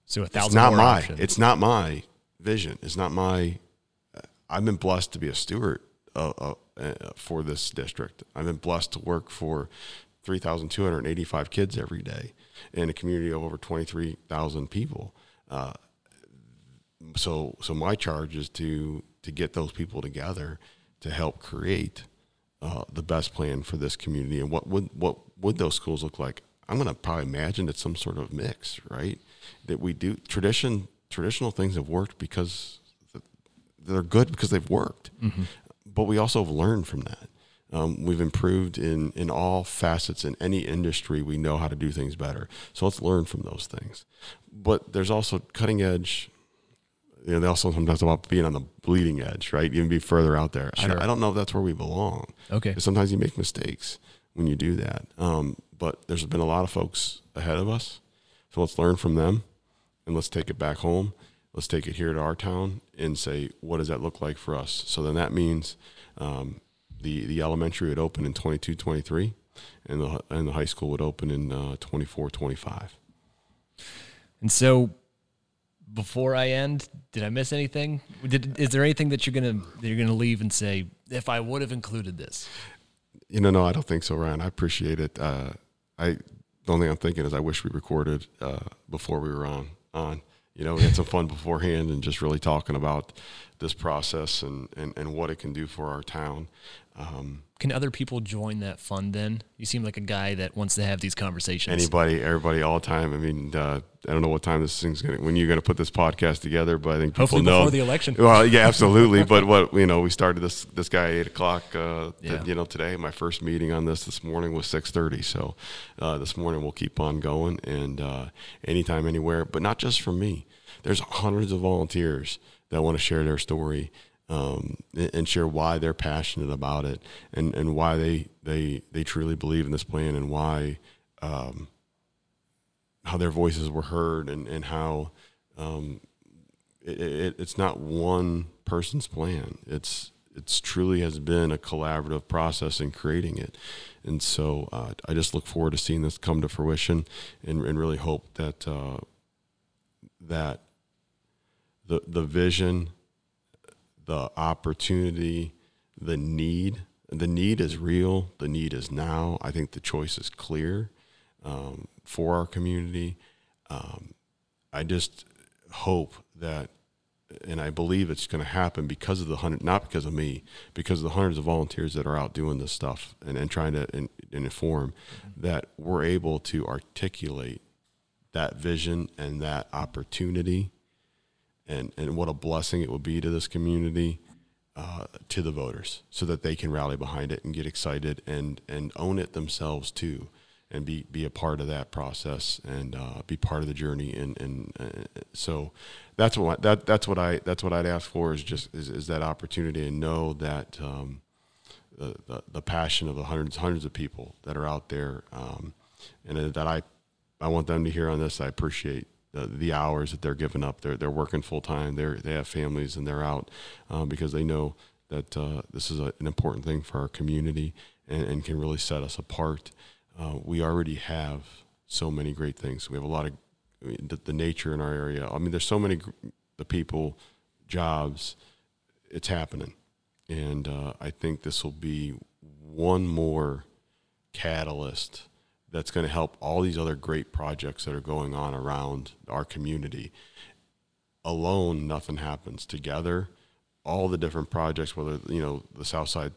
so a thousand. It's not my. Options. It's not my vision. It's not my. I've been blessed to be a steward uh, uh, uh, for this district. I've been blessed to work for 3,285 kids every day in a community of over 23,000 people. Uh, so, so my charge is to to get those people together to help create uh, the best plan for this community. And what would what would those schools look like? I'm going to probably imagine it's some sort of mix, right? That we do tradition traditional things have worked because they're good because they've worked, mm-hmm. but we also have learned from that. Um, we've improved in in all facets in any industry. We know how to do things better. So let's learn from those things. But there's also cutting edge. You know, they also sometimes talk about being on the bleeding edge, right? Even be further out there. Sure. I, I, don't know if that's where we belong. Okay. Sometimes you make mistakes when you do that. Um, but there's been a lot of folks ahead of us. So let's learn from them and let's take it back home. Let's take it here to our town and say, what does that look like for us? So then that means um, the, the elementary would open in 22, 23, and the, and the high school would open in uh, 24, 25. And so before I end, did I miss anything? Did, is there anything that you're gonna that you're gonna leave and say if I would have included this? You know, no, I don't think so, Ryan. I appreciate it. Uh, I the only thing I'm thinking is I wish we recorded uh, before we were on on. You know, we had some fun beforehand and just really talking about this process and, and, and what it can do for our town. Um, can other people join that fund then? You seem like a guy that wants to have these conversations. Anybody, everybody, all the time. I mean, uh, I don't know what time this thing's going to, when you're going to put this podcast together, but I think people Hopefully know. before the election. Well, yeah, *laughs* absolutely. but what, you know, we started this, this guy at eight o'clock, uh, yeah. you know, today, my first meeting on this this morning was 630. So, uh, this morning we'll keep on going and, uh, anytime, anywhere, but not just from me. There's hundreds of volunteers that want to share their story um, and share why they're passionate about it and, and why they, they, they truly believe in this plan and why um, how their voices were heard and, and how um, it, it, it's not one person's plan. It's it's truly has been a collaborative process in creating it. And so uh, I just look forward to seeing this come to fruition and, and really hope that uh, that the the vision the opportunity, the need. The need is real. The need is now. I think the choice is clear um, for our community. Um, I just hope that, and I believe it's going to happen because of the hundred, not because of me, because of the hundreds of volunteers that are out doing this stuff and, and trying to in, and inform, mm-hmm. that we're able to articulate that vision and that opportunity and, and what a blessing it will be to this community, uh, to the voters, so that they can rally behind it and get excited and, and own it themselves too, and be, be a part of that process and uh, be part of the journey. And, and uh, so that's what that that's what I that's what I'd ask for is just is, is that opportunity and know that um, the, the, the passion of the hundreds hundreds of people that are out there, um, and that I I want them to hear on this. I appreciate the, hours that they're giving up. They're they're working full time. They're they have families and they're out um, because they know that uh, this is a, an important thing for our community and, and can really set us apart. Uh, we already have so many great things. We have a lot of the, the nature in our area. I mean, there's so many the people, jobs. It's happening, and uh, I think this will be one more catalyst that's going to help all these other great projects that are going on around our community. Alone, nothing happens. Together, all the different projects, whether you know the South Side,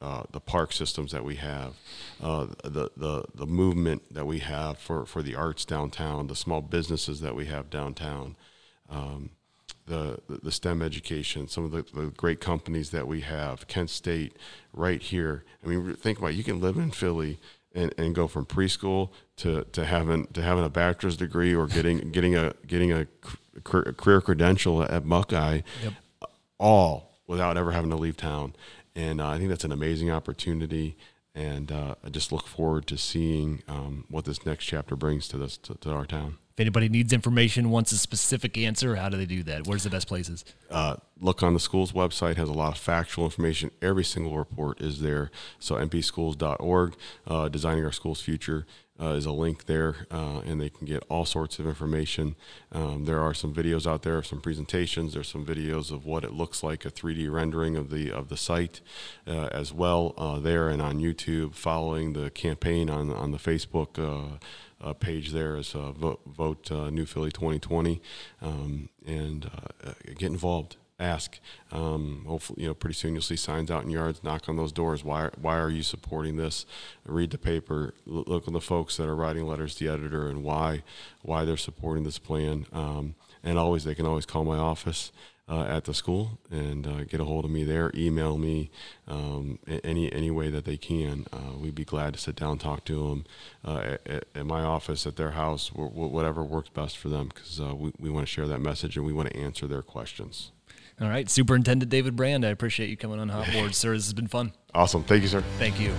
uh, the park systems that we have, uh, the the the movement that we have for for the arts downtown, the small businesses that we have downtown. Um, the, the STEM education, some of the, the great companies that we have, Kent State, right here. I mean, think about it. you can live in Philly and, and go from preschool to, to having to having a bachelor's degree or getting *laughs* getting a getting a career credential at Buckeye, yep. all without ever having to leave town. And uh, I think that's an amazing opportunity. And uh, I just look forward to seeing um, what this next chapter brings to this to, to our town. If anybody needs information, wants a specific answer, how do they do that? Where's the best places? Uh, look on the school's website has a lot of factual information. Every single report is there. So npschools.org, uh, designing our school's future. Uh, is a link there, uh, and they can get all sorts of information. Um, there are some videos out there, some presentations. There's some videos of what it looks like, a 3D rendering of the of the site, uh, as well uh, there and on YouTube. Following the campaign on on the Facebook uh, page there is uh, vote, vote uh, New Philly 2020, um, and uh, get involved. Ask. Um, hopefully, you know, pretty soon you'll see signs out in yards. Knock on those doors. Why? Why are you supporting this? Read the paper. Look at the folks that are writing letters to the editor and why why they're supporting this plan. Um, and always, they can always call my office uh, at the school and uh, get a hold of me there. Email me um, any any way that they can. Uh, we'd be glad to sit down, talk to them uh, at, at, my office, at their house, whatever works best for them, because uh, we we want to share that message and we want to answer their questions. All right, Superintendent David Brand, I appreciate you coming on Hot Board, sir. This has been fun. Awesome. Thank you, sir. Thank you.